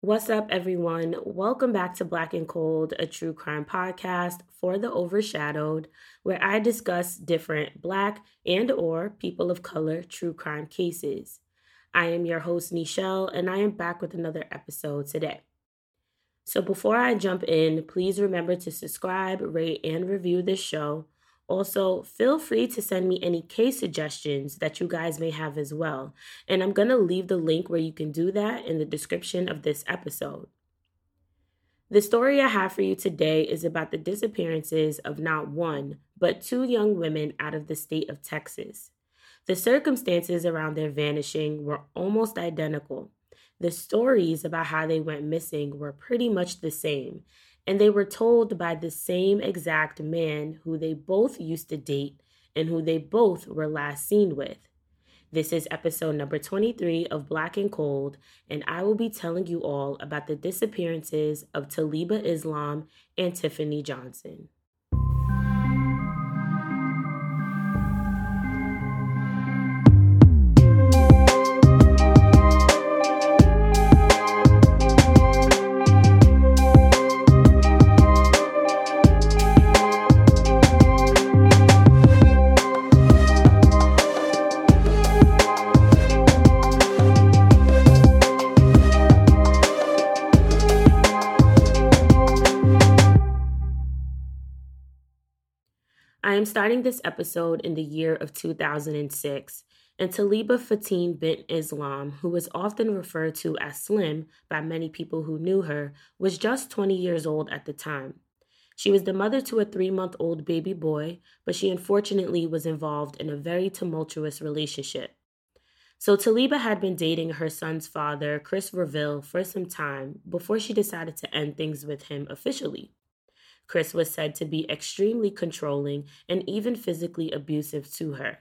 What's up, everyone? Welcome back to Black and Cold, a true crime podcast for the overshadowed, where I discuss different Black and or people of color true crime cases. I am your host, Nichelle, and I am back with another episode today. So before I jump in, please remember to subscribe, rate, and review this show also, feel free to send me any case suggestions that you guys may have as well. And I'm going to leave the link where you can do that in the description of this episode. The story I have for you today is about the disappearances of not one, but two young women out of the state of Texas. The circumstances around their vanishing were almost identical. The stories about how they went missing were pretty much the same, and they were told by the same exact man who they both used to date and who they both were last seen with. This is episode number 23 of Black and Cold, and I will be telling you all about the disappearances of Taliba Islam and Tiffany Johnson. Am starting this episode in the year of 2006, and Taliba Fatin bint Islam, who was often referred to as Slim by many people who knew her, was just 20 years old at the time. She was the mother to a three month old baby boy, but she unfortunately was involved in a very tumultuous relationship. So Taliba had been dating her son's father, Chris Verville, for some time before she decided to end things with him officially. Chris was said to be extremely controlling and even physically abusive to her.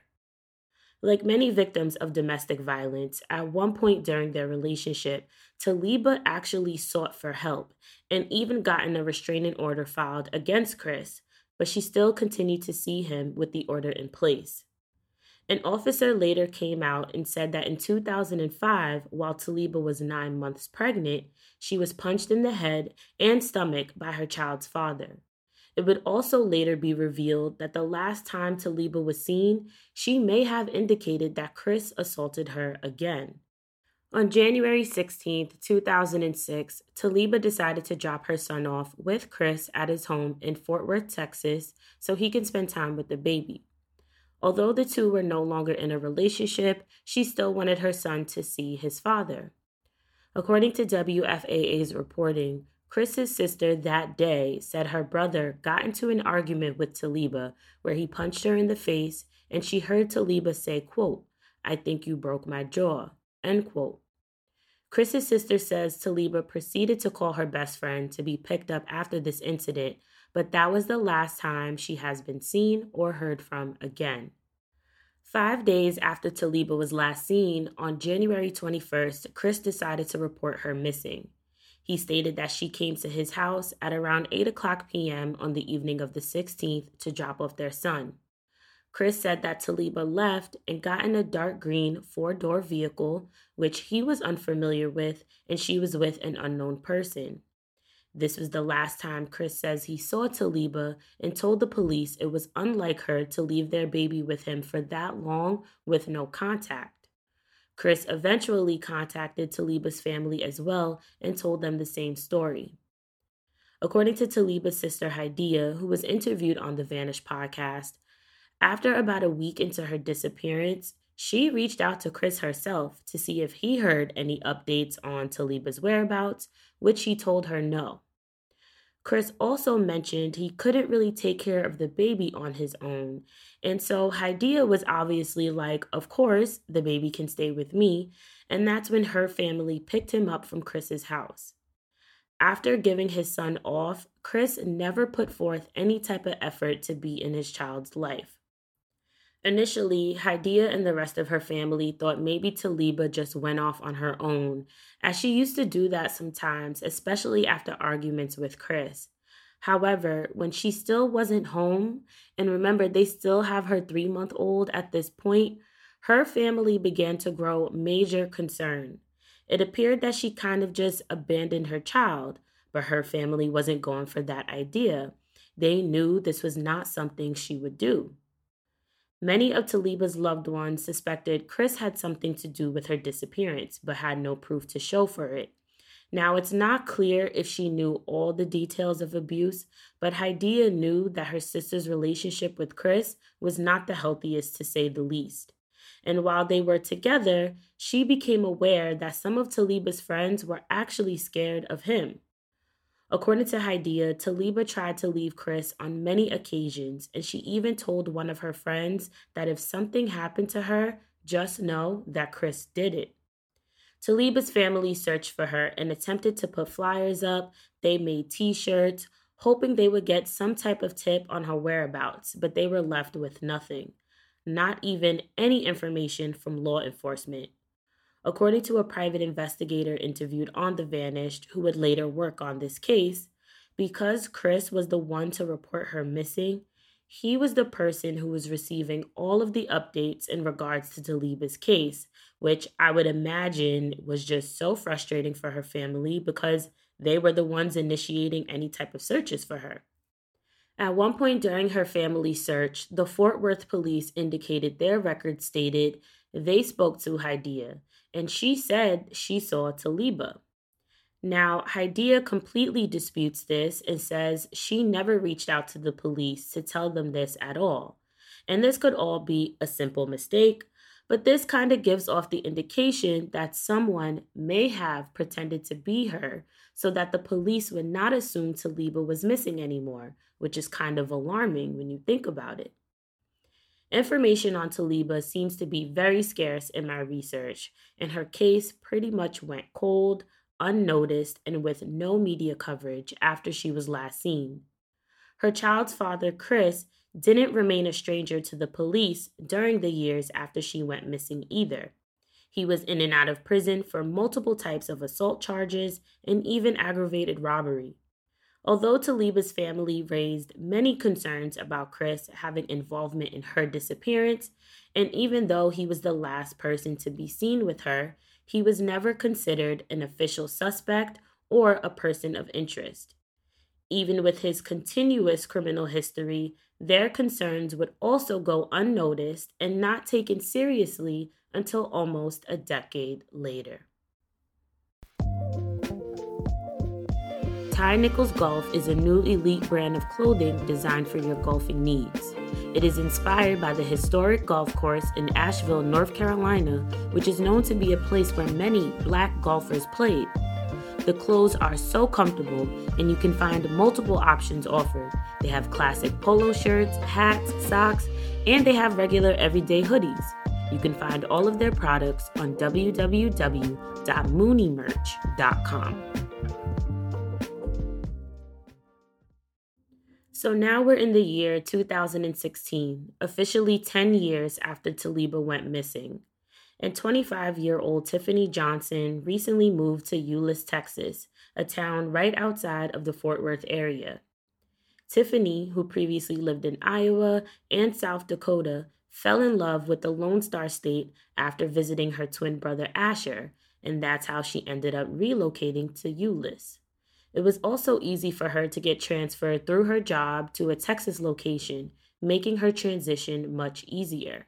Like many victims of domestic violence, at one point during their relationship, Taliba actually sought for help and even gotten a restraining order filed against Chris, but she still continued to see him with the order in place. An officer later came out and said that in 2005, while Taliba was nine months pregnant, she was punched in the head and stomach by her child's father. It would also later be revealed that the last time Taliba was seen, she may have indicated that Chris assaulted her again. On January 16, 2006, Taliba decided to drop her son off with Chris at his home in Fort Worth, Texas, so he can spend time with the baby. Although the two were no longer in a relationship, she still wanted her son to see his father. According to WFAA's reporting, Chris's sister that day said her brother got into an argument with Taliba where he punched her in the face and she heard Taliba say, quote, I think you broke my jaw, end quote. Chris's sister says Taliba proceeded to call her best friend to be picked up after this incident, but that was the last time she has been seen or heard from again. Five days after Taliba was last seen, on January 21st, Chris decided to report her missing. He stated that she came to his house at around 8 o'clock p.m. on the evening of the 16th to drop off their son. Chris said that Taliba left and got in a dark green four door vehicle, which he was unfamiliar with, and she was with an unknown person. This was the last time Chris says he saw Taliba and told the police it was unlike her to leave their baby with him for that long with no contact. Chris eventually contacted Taliba's family as well and told them the same story. According to Taliba's sister Hadiya, who was interviewed on the Vanish podcast, after about a week into her disappearance, she reached out to Chris herself to see if he heard any updates on Taliba's whereabouts, which he told her no. Chris also mentioned he couldn't really take care of the baby on his own. And so Hadiya was obviously like, Of course, the baby can stay with me. And that's when her family picked him up from Chris's house. After giving his son off, Chris never put forth any type of effort to be in his child's life. Initially, Hadiya and the rest of her family thought maybe Taliba just went off on her own, as she used to do that sometimes, especially after arguments with Chris. However, when she still wasn't home, and remember, they still have her three month old at this point, her family began to grow major concern. It appeared that she kind of just abandoned her child, but her family wasn't going for that idea. They knew this was not something she would do. Many of Taliba's loved ones suspected Chris had something to do with her disappearance, but had no proof to show for it. Now, it's not clear if she knew all the details of abuse, but Hadiya knew that her sister's relationship with Chris was not the healthiest, to say the least. And while they were together, she became aware that some of Taliba's friends were actually scared of him. According to Hadiya, Taliba tried to leave Chris on many occasions, and she even told one of her friends that if something happened to her, just know that Chris did it. Taliba's family searched for her and attempted to put flyers up. They made t shirts, hoping they would get some type of tip on her whereabouts, but they were left with nothing. Not even any information from law enforcement. According to a private investigator interviewed on The Vanished, who would later work on this case, because Chris was the one to report her missing, he was the person who was receiving all of the updates in regards to Taliba's case, which I would imagine was just so frustrating for her family because they were the ones initiating any type of searches for her. At one point during her family search, the Fort Worth police indicated their records stated they spoke to Hadiya and she said she saw Taliba. Now, Hadiya completely disputes this and says she never reached out to the police to tell them this at all. And this could all be a simple mistake, but this kind of gives off the indication that someone may have pretended to be her so that the police would not assume Taliba was missing anymore, which is kind of alarming when you think about it. Information on Taliba seems to be very scarce in my research, and her case pretty much went cold, unnoticed, and with no media coverage after she was last seen. Her child's father, Chris, didn't remain a stranger to the police during the years after she went missing either. He was in and out of prison for multiple types of assault charges and even aggravated robbery. Although Taliba's family raised many concerns about Chris having involvement in her disappearance, and even though he was the last person to be seen with her, he was never considered an official suspect or a person of interest. Even with his continuous criminal history, their concerns would also go unnoticed and not taken seriously until almost a decade later. Ty Nichols Golf is a new elite brand of clothing designed for your golfing needs. It is inspired by the historic golf course in Asheville, North Carolina, which is known to be a place where many black golfers played. The clothes are so comfortable, and you can find multiple options offered. They have classic polo shirts, hats, socks, and they have regular everyday hoodies. You can find all of their products on www.mooneymerch.com. So now we're in the year 2016, officially 10 years after Taliba went missing. And 25 year old Tiffany Johnson recently moved to Euless, Texas, a town right outside of the Fort Worth area. Tiffany, who previously lived in Iowa and South Dakota, fell in love with the Lone Star State after visiting her twin brother Asher, and that's how she ended up relocating to Euless. It was also easy for her to get transferred through her job to a Texas location, making her transition much easier.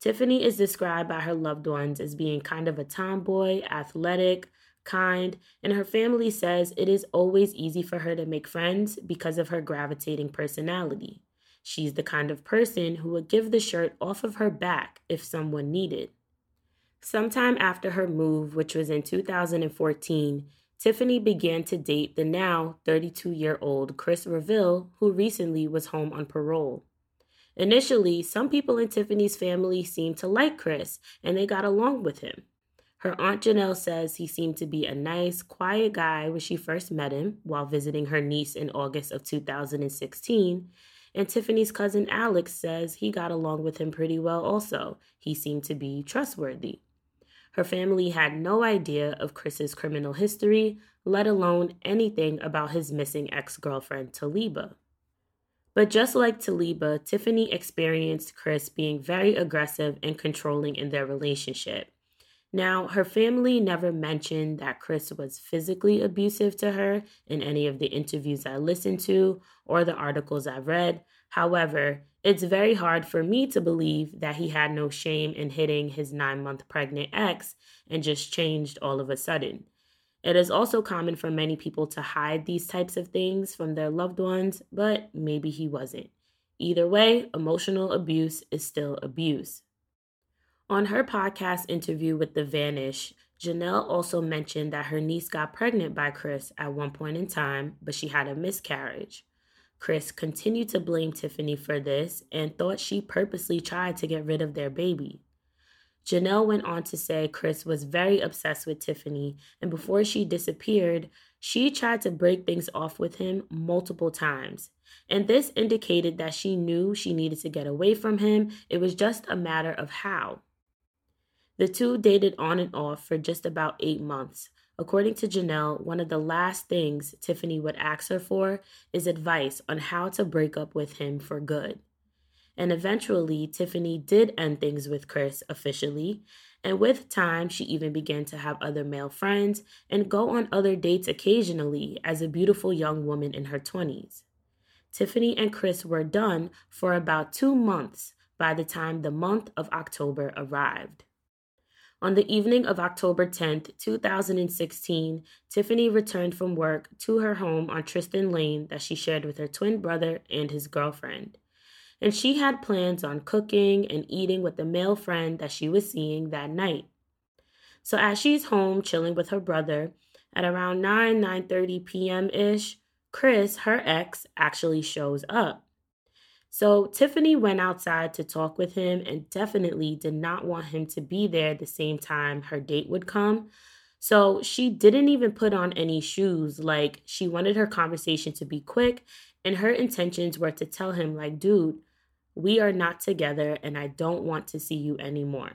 Tiffany is described by her loved ones as being kind of a tomboy, athletic, kind, and her family says it is always easy for her to make friends because of her gravitating personality. She's the kind of person who would give the shirt off of her back if someone needed. Sometime after her move, which was in 2014, Tiffany began to date the now 32 year old Chris Revill, who recently was home on parole. Initially, some people in Tiffany's family seemed to like Chris and they got along with him. Her aunt Janelle says he seemed to be a nice, quiet guy when she first met him while visiting her niece in August of 2016. And Tiffany's cousin Alex says he got along with him pretty well also. He seemed to be trustworthy. Her family had no idea of Chris's criminal history, let alone anything about his missing ex girlfriend, Taliba. But just like Taliba, Tiffany experienced Chris being very aggressive and controlling in their relationship. Now, her family never mentioned that Chris was physically abusive to her in any of the interviews I listened to or the articles I've read. However, it's very hard for me to believe that he had no shame in hitting his nine month pregnant ex and just changed all of a sudden. It is also common for many people to hide these types of things from their loved ones, but maybe he wasn't. Either way, emotional abuse is still abuse. On her podcast interview with The Vanish, Janelle also mentioned that her niece got pregnant by Chris at one point in time, but she had a miscarriage. Chris continued to blame Tiffany for this and thought she purposely tried to get rid of their baby. Janelle went on to say Chris was very obsessed with Tiffany, and before she disappeared, she tried to break things off with him multiple times. And this indicated that she knew she needed to get away from him. It was just a matter of how. The two dated on and off for just about eight months. According to Janelle, one of the last things Tiffany would ask her for is advice on how to break up with him for good. And eventually, Tiffany did end things with Chris officially. And with time, she even began to have other male friends and go on other dates occasionally as a beautiful young woman in her 20s. Tiffany and Chris were done for about two months by the time the month of October arrived. On the evening of October 10th, 2016, Tiffany returned from work to her home on Tristan Lane that she shared with her twin brother and his girlfriend. And she had plans on cooking and eating with the male friend that she was seeing that night. So as she's home chilling with her brother, at around 9 9:30 p.m. ish, Chris, her ex, actually shows up. So Tiffany went outside to talk with him and definitely did not want him to be there the same time her date would come. So she didn't even put on any shoes. Like she wanted her conversation to be quick, and her intentions were to tell him, like, dude, we are not together and I don't want to see you anymore.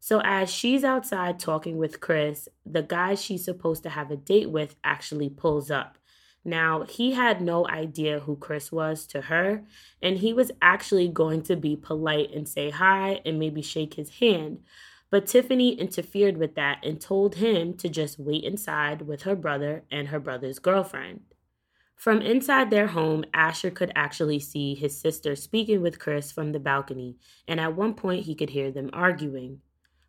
So, as she's outside talking with Chris, the guy she's supposed to have a date with actually pulls up. Now, he had no idea who Chris was to her, and he was actually going to be polite and say hi and maybe shake his hand. But Tiffany interfered with that and told him to just wait inside with her brother and her brother's girlfriend. From inside their home, Asher could actually see his sister speaking with Chris from the balcony, and at one point he could hear them arguing.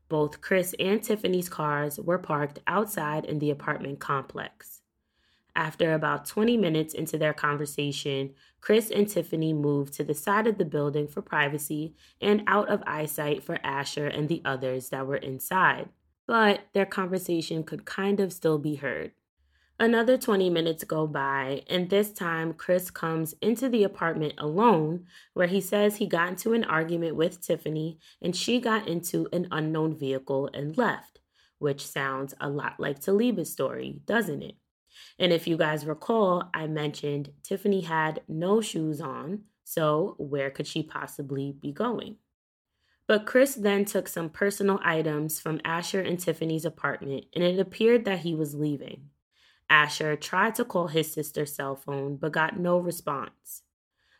Both Chris and Tiffany's cars were parked outside in the apartment complex. After about 20 minutes into their conversation, Chris and Tiffany moved to the side of the building for privacy and out of eyesight for Asher and the others that were inside. But their conversation could kind of still be heard. Another 20 minutes go by, and this time Chris comes into the apartment alone, where he says he got into an argument with Tiffany and she got into an unknown vehicle and left, which sounds a lot like Taliba's story, doesn't it? And if you guys recall, I mentioned Tiffany had no shoes on, so where could she possibly be going? But Chris then took some personal items from Asher and Tiffany's apartment, and it appeared that he was leaving. Asher tried to call his sister's cell phone, but got no response.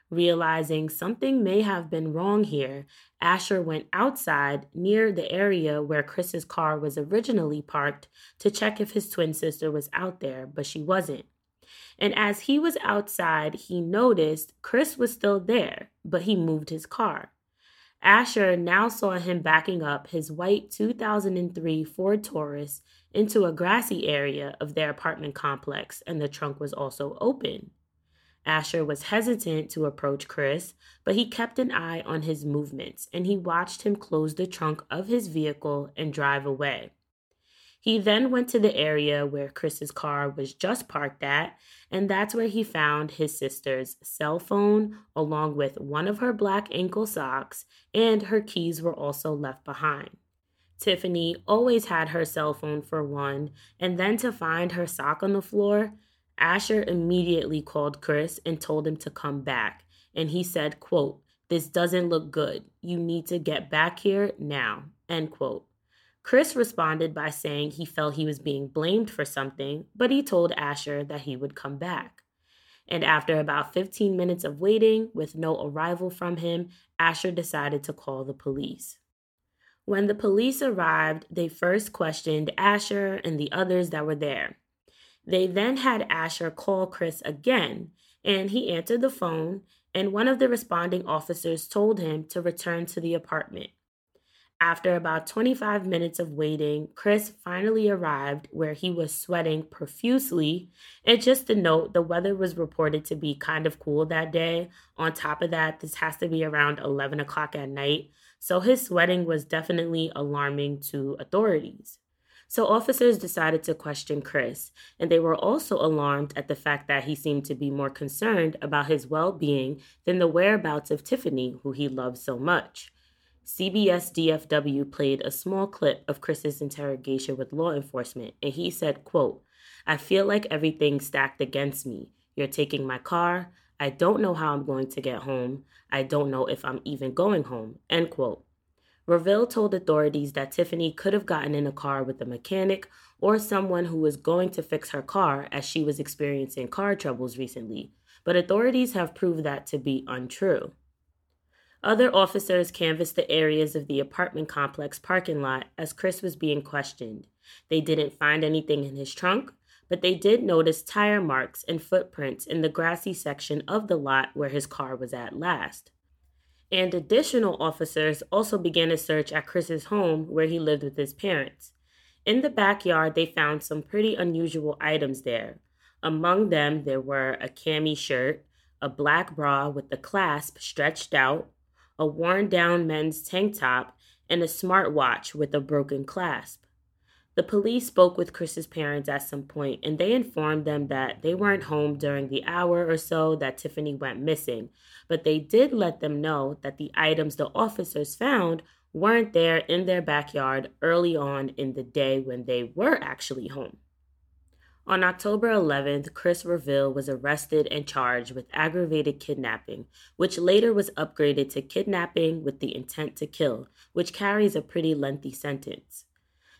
Realizing something may have been wrong here, Asher went outside near the area where Chris's car was originally parked to check if his twin sister was out there, but she wasn't. And as he was outside, he noticed Chris was still there, but he moved his car. Asher now saw him backing up his white 2003 Ford Taurus into a grassy area of their apartment complex, and the trunk was also open. Asher was hesitant to approach Chris, but he kept an eye on his movements and he watched him close the trunk of his vehicle and drive away. He then went to the area where Chris's car was just parked at, and that's where he found his sister's cell phone, along with one of her black ankle socks, and her keys were also left behind. Tiffany always had her cell phone for one, and then to find her sock on the floor, Asher immediately called Chris and told him to come back. And he said, quote, this doesn't look good. You need to get back here now, end quote. Chris responded by saying he felt he was being blamed for something, but he told Asher that he would come back. And after about 15 minutes of waiting with no arrival from him, Asher decided to call the police. When the police arrived, they first questioned Asher and the others that were there. They then had Asher call Chris again, and he answered the phone, and one of the responding officers told him to return to the apartment. After about 25 minutes of waiting, Chris finally arrived where he was sweating profusely. And just to note, the weather was reported to be kind of cool that day. On top of that, this has to be around 11 o'clock at night. So his sweating was definitely alarming to authorities. So officers decided to question Chris, and they were also alarmed at the fact that he seemed to be more concerned about his well being than the whereabouts of Tiffany, who he loved so much. CBS DFW played a small clip of Chris's interrogation with law enforcement, and he said, quote, I feel like everything's stacked against me. You're taking my car. I don't know how I'm going to get home. I don't know if I'm even going home. End quote. Revill told authorities that Tiffany could have gotten in a car with a mechanic or someone who was going to fix her car as she was experiencing car troubles recently, but authorities have proved that to be untrue. Other officers canvassed the areas of the apartment complex parking lot as Chris was being questioned. They didn't find anything in his trunk, but they did notice tire marks and footprints in the grassy section of the lot where his car was at last. And additional officers also began a search at Chris's home where he lived with his parents. In the backyard, they found some pretty unusual items there. Among them, there were a cami shirt, a black bra with the clasp stretched out, a worn down men's tank top, and a smartwatch with a broken clasp. The police spoke with Chris's parents at some point and they informed them that they weren't home during the hour or so that Tiffany went missing, but they did let them know that the items the officers found weren't there in their backyard early on in the day when they were actually home. On October 11th, Chris Revill was arrested and charged with aggravated kidnapping, which later was upgraded to kidnapping with the intent to kill, which carries a pretty lengthy sentence.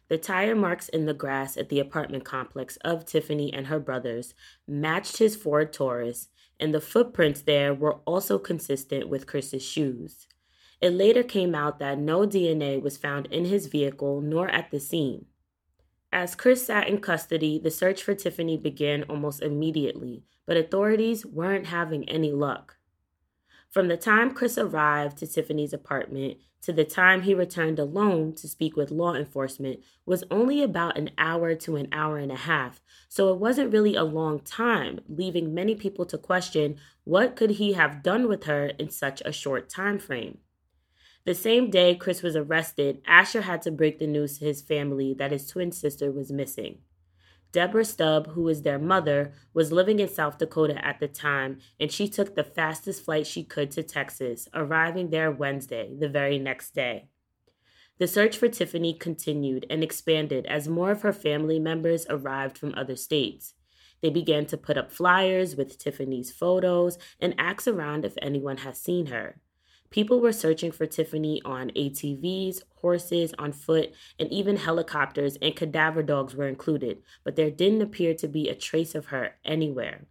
The tire marks in the grass at the apartment complex of Tiffany and her brothers matched his Ford Taurus, and the footprints there were also consistent with Chris's shoes. It later came out that no DNA was found in his vehicle nor at the scene. As Chris sat in custody, the search for Tiffany began almost immediately, but authorities weren't having any luck. From the time Chris arrived to Tiffany's apartment to the time he returned alone to speak with law enforcement was only about an hour to an hour and a half, so it wasn't really a long time, leaving many people to question what could he have done with her in such a short time frame. The same day Chris was arrested, Asher had to break the news to his family that his twin sister was missing. Deborah Stubb, who was their mother, was living in South Dakota at the time, and she took the fastest flight she could to Texas, arriving there Wednesday, the very next day. The search for Tiffany continued and expanded as more of her family members arrived from other states. They began to put up flyers with Tiffany's photos and ask around if anyone has seen her. People were searching for Tiffany on ATVs, horses, on foot, and even helicopters, and cadaver dogs were included, but there didn't appear to be a trace of her anywhere.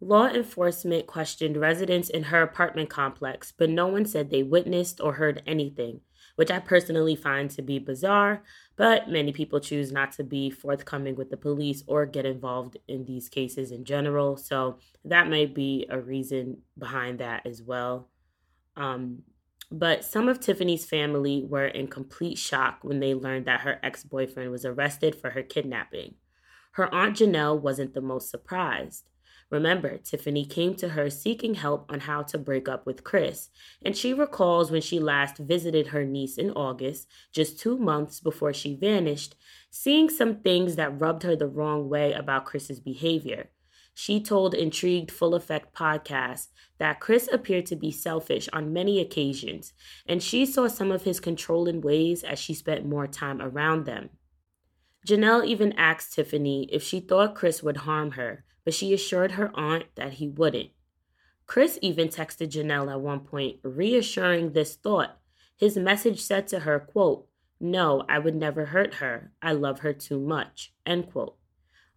Law enforcement questioned residents in her apartment complex, but no one said they witnessed or heard anything, which I personally find to be bizarre, but many people choose not to be forthcoming with the police or get involved in these cases in general, so that may be a reason behind that as well. Um, but some of Tiffany's family were in complete shock when they learned that her ex boyfriend was arrested for her kidnapping. Her aunt Janelle wasn't the most surprised. Remember, Tiffany came to her seeking help on how to break up with Chris, and she recalls when she last visited her niece in August, just two months before she vanished, seeing some things that rubbed her the wrong way about Chris's behavior. She told Intrigued Full Effect podcast that Chris appeared to be selfish on many occasions, and she saw some of his controlling ways as she spent more time around them. Janelle even asked Tiffany if she thought Chris would harm her, but she assured her aunt that he wouldn't. Chris even texted Janelle at one point, reassuring this thought. His message said to her, quote, No, I would never hurt her. I love her too much. End quote.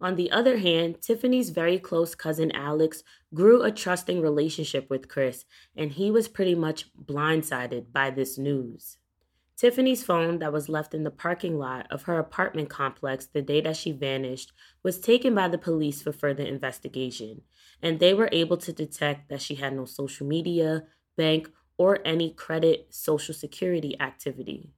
On the other hand, Tiffany's very close cousin Alex grew a trusting relationship with Chris, and he was pretty much blindsided by this news. Tiffany's phone that was left in the parking lot of her apartment complex the day that she vanished was taken by the police for further investigation, and they were able to detect that she had no social media, bank, or any credit social security activity.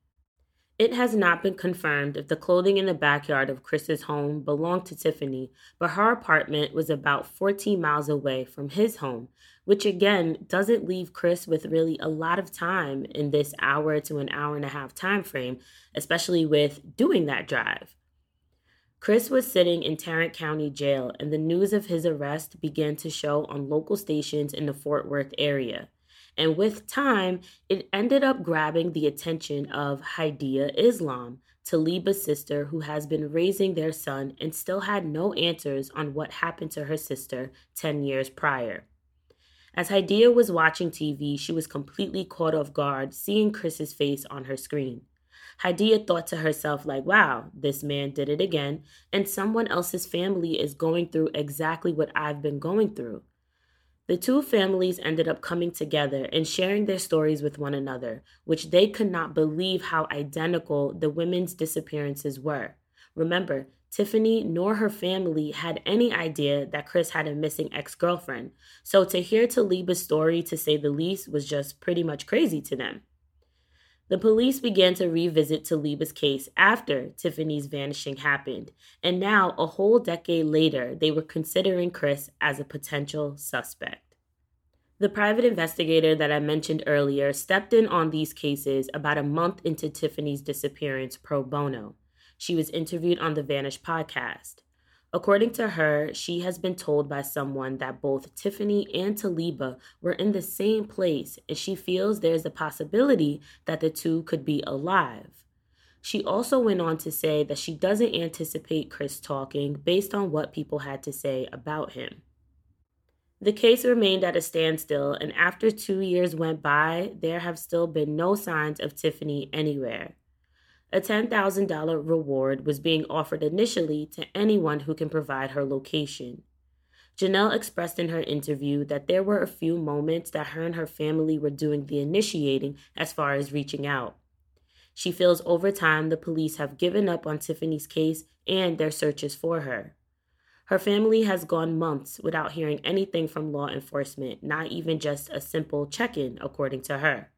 It has not been confirmed if the clothing in the backyard of Chris's home belonged to Tiffany, but her apartment was about 14 miles away from his home, which again doesn't leave Chris with really a lot of time in this hour to an hour and a half time frame, especially with doing that drive. Chris was sitting in Tarrant County Jail, and the news of his arrest began to show on local stations in the Fort Worth area. And with time, it ended up grabbing the attention of Hadiya Islam, Taliba's sister, who has been raising their son and still had no answers on what happened to her sister 10 years prior. As Hadiya was watching TV, she was completely caught off guard seeing Chris's face on her screen. Hadiya thought to herself, like, wow, this man did it again, and someone else's family is going through exactly what I've been going through. The two families ended up coming together and sharing their stories with one another, which they could not believe how identical the women's disappearances were. Remember, Tiffany nor her family had any idea that Chris had a missing ex girlfriend, so to hear Taliba's story, to say the least, was just pretty much crazy to them. The police began to revisit Taliba's case after Tiffany's vanishing happened, and now, a whole decade later, they were considering Chris as a potential suspect. The private investigator that I mentioned earlier stepped in on these cases about a month into Tiffany's disappearance pro bono. She was interviewed on the Vanish podcast. According to her, she has been told by someone that both Tiffany and Taliba were in the same place, and she feels there's a possibility that the two could be alive. She also went on to say that she doesn't anticipate Chris talking based on what people had to say about him. The case remained at a standstill, and after two years went by, there have still been no signs of Tiffany anywhere. A $10,000 reward was being offered initially to anyone who can provide her location. Janelle expressed in her interview that there were a few moments that her and her family were doing the initiating as far as reaching out. She feels over time the police have given up on Tiffany's case and their searches for her. Her family has gone months without hearing anything from law enforcement, not even just a simple check in, according to her.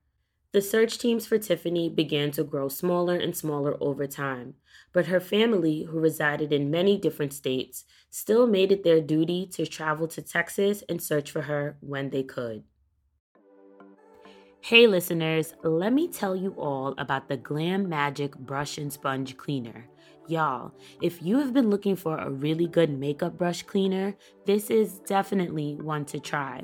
The search teams for Tiffany began to grow smaller and smaller over time, but her family, who resided in many different states, still made it their duty to travel to Texas and search for her when they could. Hey, listeners, let me tell you all about the Glam Magic Brush and Sponge Cleaner. Y'all, if you have been looking for a really good makeup brush cleaner, this is definitely one to try.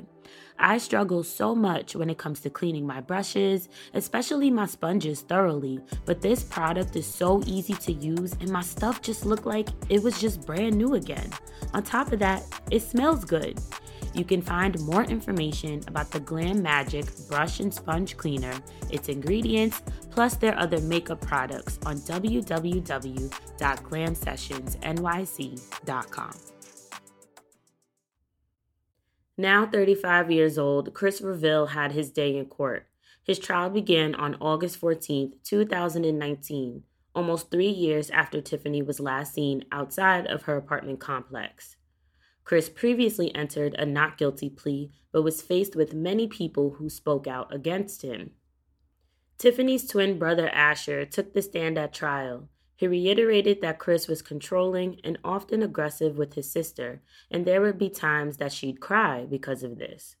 I struggle so much when it comes to cleaning my brushes, especially my sponges thoroughly, but this product is so easy to use and my stuff just looked like it was just brand new again. On top of that, it smells good. You can find more information about the Glam Magic Brush and Sponge Cleaner, its ingredients, plus their other makeup products on www.glamsessionsnyc.com. Now 35 years old, Chris Revill had his day in court. His trial began on August 14, 2019, almost three years after Tiffany was last seen outside of her apartment complex. Chris previously entered a not guilty plea, but was faced with many people who spoke out against him. Tiffany's twin brother Asher took the stand at trial. He reiterated that Chris was controlling and often aggressive with his sister, and there would be times that she'd cry because of this.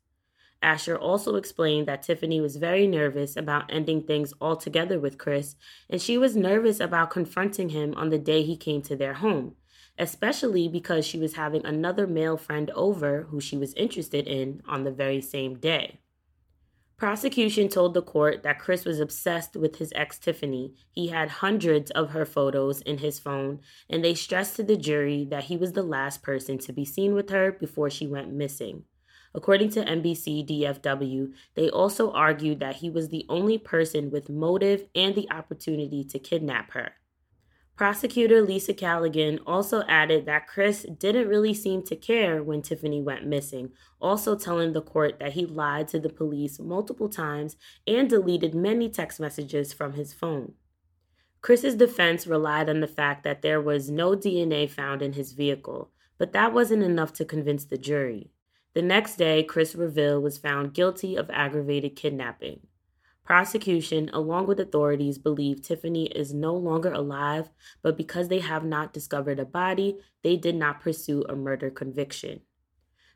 Asher also explained that Tiffany was very nervous about ending things altogether with Chris, and she was nervous about confronting him on the day he came to their home, especially because she was having another male friend over who she was interested in on the very same day. Prosecution told the court that Chris was obsessed with his ex Tiffany. He had hundreds of her photos in his phone, and they stressed to the jury that he was the last person to be seen with her before she went missing. According to NBC DFW, they also argued that he was the only person with motive and the opportunity to kidnap her. Prosecutor Lisa Callaghan also added that Chris didn't really seem to care when Tiffany went missing, also telling the court that he lied to the police multiple times and deleted many text messages from his phone. Chris's defense relied on the fact that there was no DNA found in his vehicle, but that wasn't enough to convince the jury. The next day, Chris Revill was found guilty of aggravated kidnapping. Prosecution, along with authorities, believe Tiffany is no longer alive, but because they have not discovered a body, they did not pursue a murder conviction.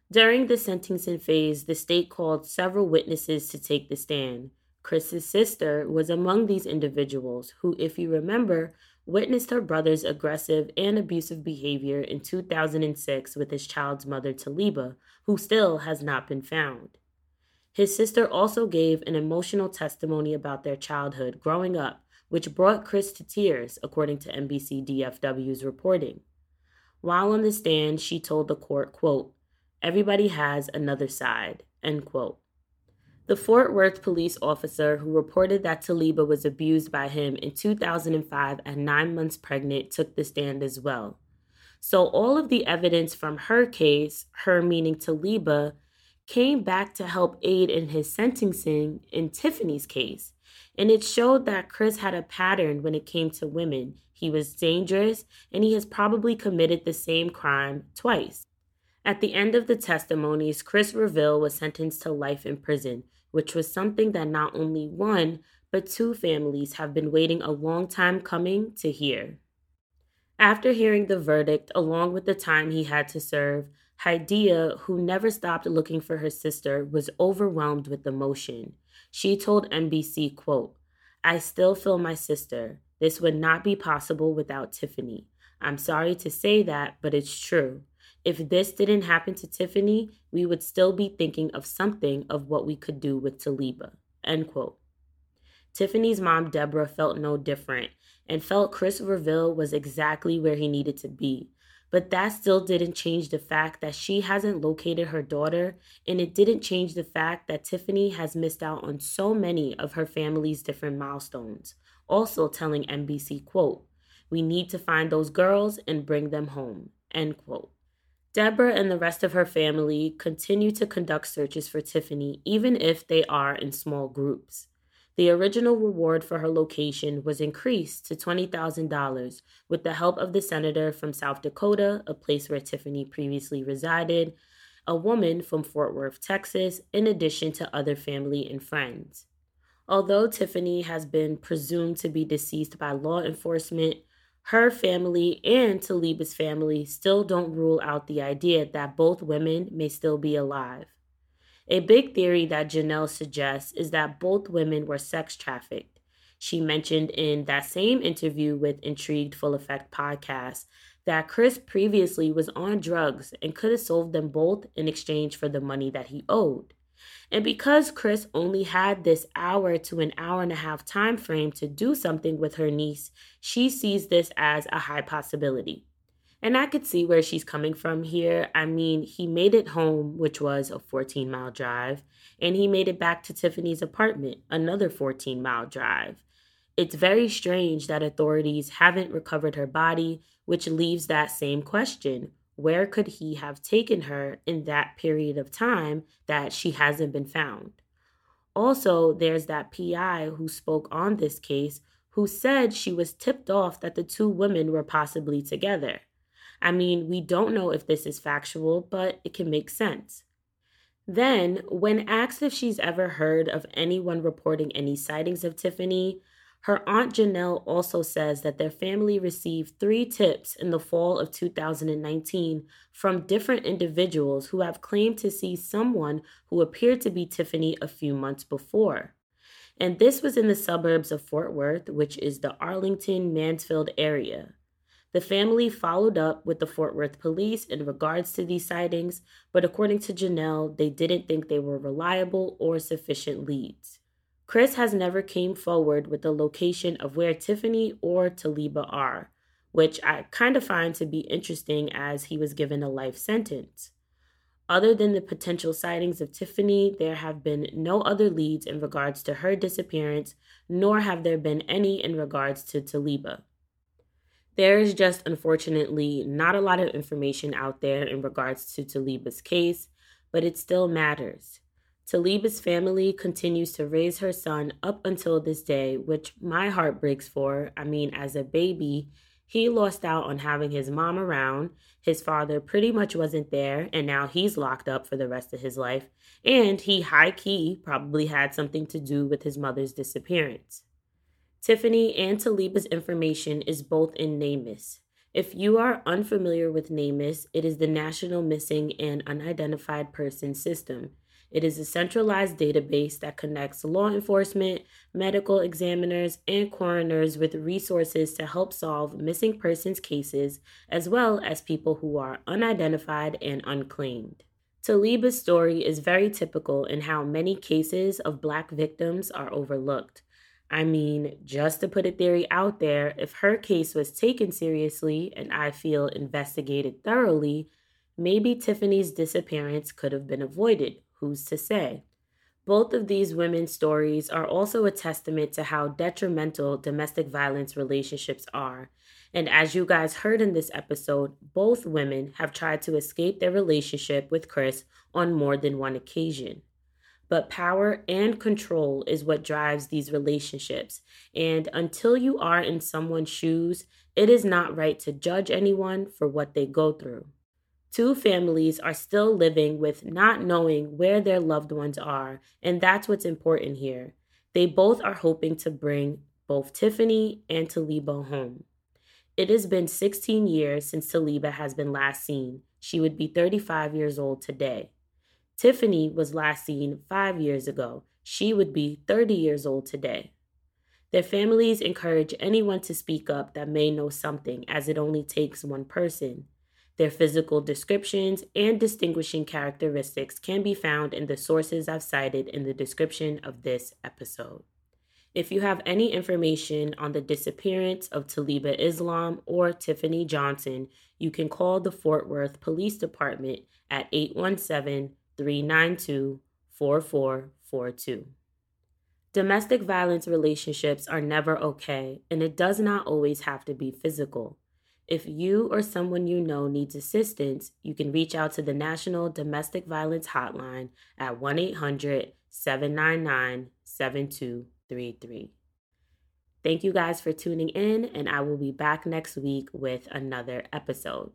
During the sentencing phase, the state called several witnesses to take the stand. Chris's sister was among these individuals who, if you remember, witnessed her brother's aggressive and abusive behavior in 2006 with his child's mother, Taliba, who still has not been found. His sister also gave an emotional testimony about their childhood growing up, which brought Chris to tears, according to NBC DFW's reporting. While on the stand, she told the court, quote, Everybody has another side, end quote. The Fort Worth police officer who reported that Taliba was abused by him in 2005 at nine months pregnant took the stand as well. So, all of the evidence from her case, her meaning Taliba, came back to help aid in his sentencing in Tiffany's case. And it showed that Chris had a pattern when it came to women. He was dangerous and he has probably committed the same crime twice. At the end of the testimonies, Chris Revill was sentenced to life in prison, which was something that not only one, but two families have been waiting a long time coming to hear. After hearing the verdict, along with the time he had to serve, Hadiya, who never stopped looking for her sister, was overwhelmed with emotion. She told NBC, quote, I still feel my sister. This would not be possible without Tiffany. I'm sorry to say that, but it's true. If this didn't happen to Tiffany, we would still be thinking of something of what we could do with Taliba. End quote. Tiffany's mom, Deborah, felt no different and felt Chris Revill was exactly where he needed to be. But that still didn't change the fact that she hasn't located her daughter, and it didn't change the fact that Tiffany has missed out on so many of her family's different milestones. Also telling NBC, quote, we need to find those girls and bring them home, end quote. Deborah and the rest of her family continue to conduct searches for Tiffany, even if they are in small groups. The original reward for her location was increased to $20,000 with the help of the senator from South Dakota, a place where Tiffany previously resided, a woman from Fort Worth, Texas, in addition to other family and friends. Although Tiffany has been presumed to be deceased by law enforcement, her family and Taliba's family still don't rule out the idea that both women may still be alive. A big theory that Janelle suggests is that both women were sex trafficked. She mentioned in that same interview with Intrigued Full Effect podcast that Chris previously was on drugs and could have sold them both in exchange for the money that he owed. And because Chris only had this hour to an hour and a half time frame to do something with her niece, she sees this as a high possibility. And I could see where she's coming from here. I mean, he made it home, which was a 14 mile drive, and he made it back to Tiffany's apartment, another 14 mile drive. It's very strange that authorities haven't recovered her body, which leaves that same question where could he have taken her in that period of time that she hasn't been found? Also, there's that PI who spoke on this case who said she was tipped off that the two women were possibly together. I mean, we don't know if this is factual, but it can make sense. Then, when asked if she's ever heard of anyone reporting any sightings of Tiffany, her aunt Janelle also says that their family received three tips in the fall of 2019 from different individuals who have claimed to see someone who appeared to be Tiffany a few months before. And this was in the suburbs of Fort Worth, which is the Arlington Mansfield area. The family followed up with the Fort Worth police in regards to these sightings, but according to Janelle, they didn't think they were reliable or sufficient leads. Chris has never came forward with the location of where Tiffany or Taliba are, which I kind of find to be interesting as he was given a life sentence. Other than the potential sightings of Tiffany, there have been no other leads in regards to her disappearance, nor have there been any in regards to Taliba. There is just unfortunately not a lot of information out there in regards to Taliba's case, but it still matters. Taliba's family continues to raise her son up until this day, which my heart breaks for. I mean, as a baby, he lost out on having his mom around. His father pretty much wasn't there, and now he's locked up for the rest of his life. And he, high key, probably had something to do with his mother's disappearance. Tiffany and Taliba's information is both in NamUs. If you are unfamiliar with NamUs, it is the National Missing and Unidentified Person System. It is a centralized database that connects law enforcement, medical examiners, and coroners with resources to help solve missing persons cases, as well as people who are unidentified and unclaimed. Taliba's story is very typical in how many cases of Black victims are overlooked. I mean, just to put a theory out there, if her case was taken seriously and I feel investigated thoroughly, maybe Tiffany's disappearance could have been avoided. Who's to say? Both of these women's stories are also a testament to how detrimental domestic violence relationships are. And as you guys heard in this episode, both women have tried to escape their relationship with Chris on more than one occasion. But power and control is what drives these relationships. And until you are in someone's shoes, it is not right to judge anyone for what they go through. Two families are still living with not knowing where their loved ones are, and that's what's important here. They both are hoping to bring both Tiffany and Taliba home. It has been 16 years since Taliba has been last seen. She would be 35 years old today. Tiffany was last seen five years ago. She would be 30 years old today. Their families encourage anyone to speak up that may know something, as it only takes one person. Their physical descriptions and distinguishing characteristics can be found in the sources I've cited in the description of this episode. If you have any information on the disappearance of Taliba Islam or Tiffany Johnson, you can call the Fort Worth Police Department at 817 392 4442. Domestic violence relationships are never okay, and it does not always have to be physical. If you or someone you know needs assistance, you can reach out to the National Domestic Violence Hotline at 1 800 799 7233. Thank you guys for tuning in, and I will be back next week with another episode.